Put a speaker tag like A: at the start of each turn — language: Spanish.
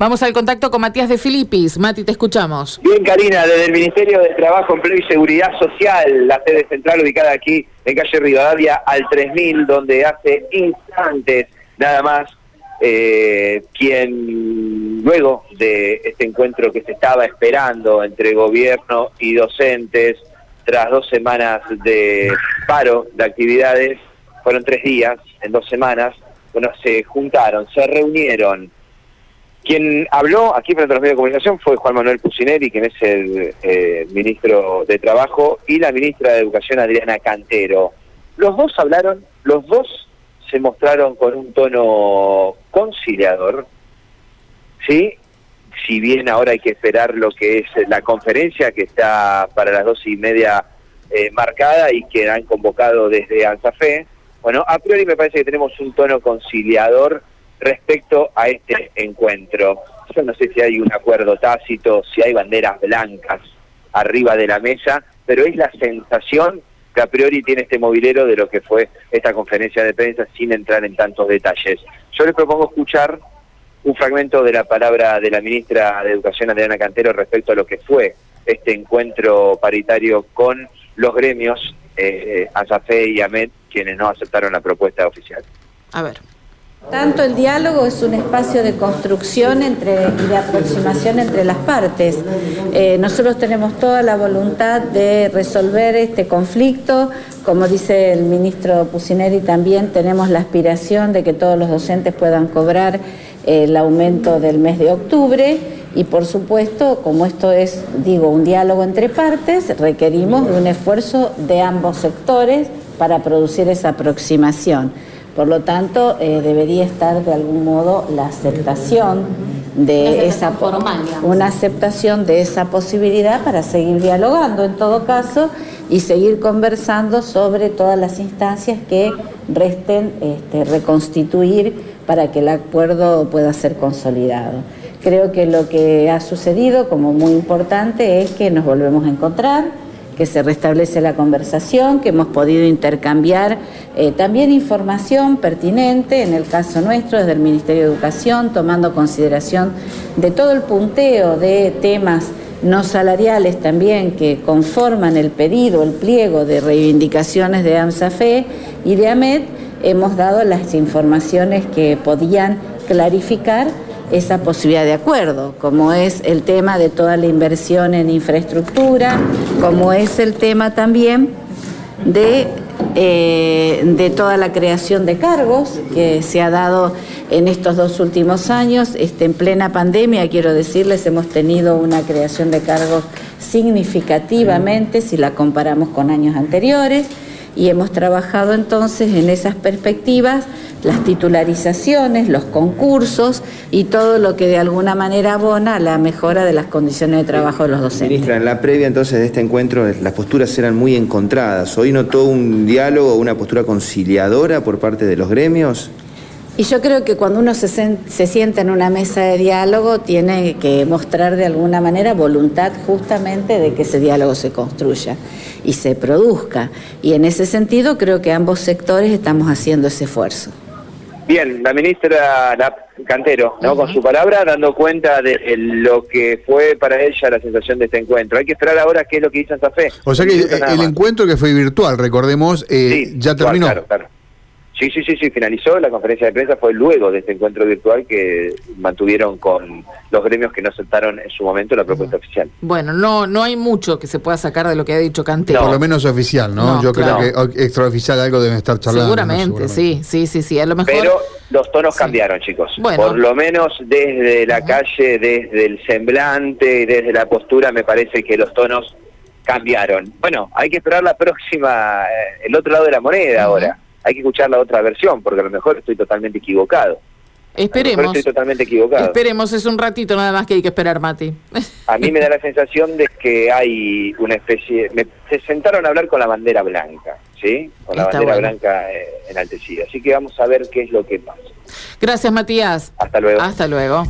A: Vamos al contacto con Matías de Filipis. Mati, te escuchamos.
B: Bien, Karina, desde el Ministerio de Trabajo, Empleo y Seguridad Social, la sede central ubicada aquí en calle Rivadavia al 3000, donde hace instantes nada más eh, quien luego de este encuentro que se estaba esperando entre gobierno y docentes, tras dos semanas de paro de actividades, fueron tres días, en dos semanas, bueno, se juntaron, se reunieron quien habló aquí frente a los medios de comunicación fue Juan Manuel Pucineri, quien es el eh, ministro de Trabajo, y la ministra de Educación, Adriana Cantero. Los dos hablaron, los dos se mostraron con un tono conciliador, ¿sí? Si bien ahora hay que esperar lo que es la conferencia que está para las dos y media eh, marcada y que han convocado desde Alzafé, bueno, a priori me parece que tenemos un tono conciliador respecto a este encuentro. Yo no sé si hay un acuerdo tácito, si hay banderas blancas arriba de la mesa, pero es la sensación que a priori tiene este movilero de lo que fue esta conferencia de prensa sin entrar en tantos detalles. Yo les propongo escuchar un fragmento de la palabra de la ministra de Educación, Adriana Cantero, respecto a lo que fue este encuentro paritario con los gremios, eh, ASAFE y AMET, quienes no aceptaron la propuesta oficial.
A: A ver.
C: Tanto el diálogo es un espacio de construcción entre, y de aproximación entre las partes. Eh, nosotros tenemos toda la voluntad de resolver este conflicto. Como dice el ministro Pusineri, también tenemos la aspiración de que todos los docentes puedan cobrar eh, el aumento del mes de octubre. Y por supuesto, como esto es, digo, un diálogo entre partes, requerimos de un esfuerzo de ambos sectores para producir esa aproximación. Por lo tanto, eh, debería estar de algún modo la aceptación de esa
D: formal,
C: una aceptación de esa posibilidad para seguir dialogando en todo caso y seguir conversando sobre todas las instancias que resten este, reconstituir para que el acuerdo pueda ser consolidado. Creo que lo que ha sucedido como muy importante es que nos volvemos a encontrar que se restablece la conversación, que hemos podido intercambiar eh, también información pertinente, en el caso nuestro, desde el Ministerio de Educación, tomando consideración de todo el punteo de temas no salariales también que conforman el pedido, el pliego de reivindicaciones de AMSAFE y de AMED, hemos dado las informaciones que podían clarificar esa posibilidad de acuerdo, como es el tema de toda la inversión en infraestructura, como es el tema también de, eh, de toda la creación de cargos que se ha dado en estos dos últimos años. Este, en plena pandemia, quiero decirles, hemos tenido una creación de cargos significativamente si la comparamos con años anteriores y hemos trabajado entonces en esas perspectivas las titularizaciones, los concursos y todo lo que de alguna manera abona a la mejora de las condiciones de trabajo de los docentes.
E: Ministra, en la previa entonces de este encuentro las posturas eran muy encontradas. ¿Hoy notó un diálogo, una postura conciliadora por parte de los gremios?
C: Y yo creo que cuando uno se, se, sienta en una mesa de diálogo tiene que mostrar de alguna manera voluntad justamente de que ese diálogo se construya y se produzca. Y en ese sentido creo que ambos sectores estamos haciendo ese esfuerzo.
B: Bien, la ministra Cantero, ¿no? Con su palabra, dando cuenta de lo que fue para ella la sensación de este encuentro. Hay que esperar ahora qué es lo que dice Santa Fe.
F: O sea que el, encuentro que fue virtual, recordemos, eh, ya terminó.
B: Claro, claro. Sí, sí, sí, sí, finalizó. La conferencia de prensa fue luego de este encuentro virtual que mantuvieron con los gremios que no aceptaron en su momento la propuesta oficial.
A: Bueno, no no hay mucho que se pueda sacar de lo que ha dicho Cantero.
F: Por lo menos oficial, ¿no? Yo creo que extraoficial algo deben estar charlando.
A: Seguramente, sí, sí, sí, sí, a lo mejor...
B: Pero los tonos cambiaron, chicos. Por lo menos desde la calle, desde el semblante, desde la postura, me parece que los tonos cambiaron. Bueno, hay que esperar la próxima, eh, el otro lado de la moneda ahora hay que escuchar la otra versión, porque a lo mejor estoy totalmente equivocado.
A: Esperemos.
B: estoy totalmente equivocado.
A: Esperemos, es un ratito nada más que hay que esperar, Mati.
B: A mí me da la sensación de que hay una especie... se sentaron a hablar con la bandera blanca, ¿sí? Con la bandera blanca eh, enaltecida. Así que vamos a ver qué es lo que pasa.
A: Gracias, Matías.
B: Hasta luego.
A: Hasta luego.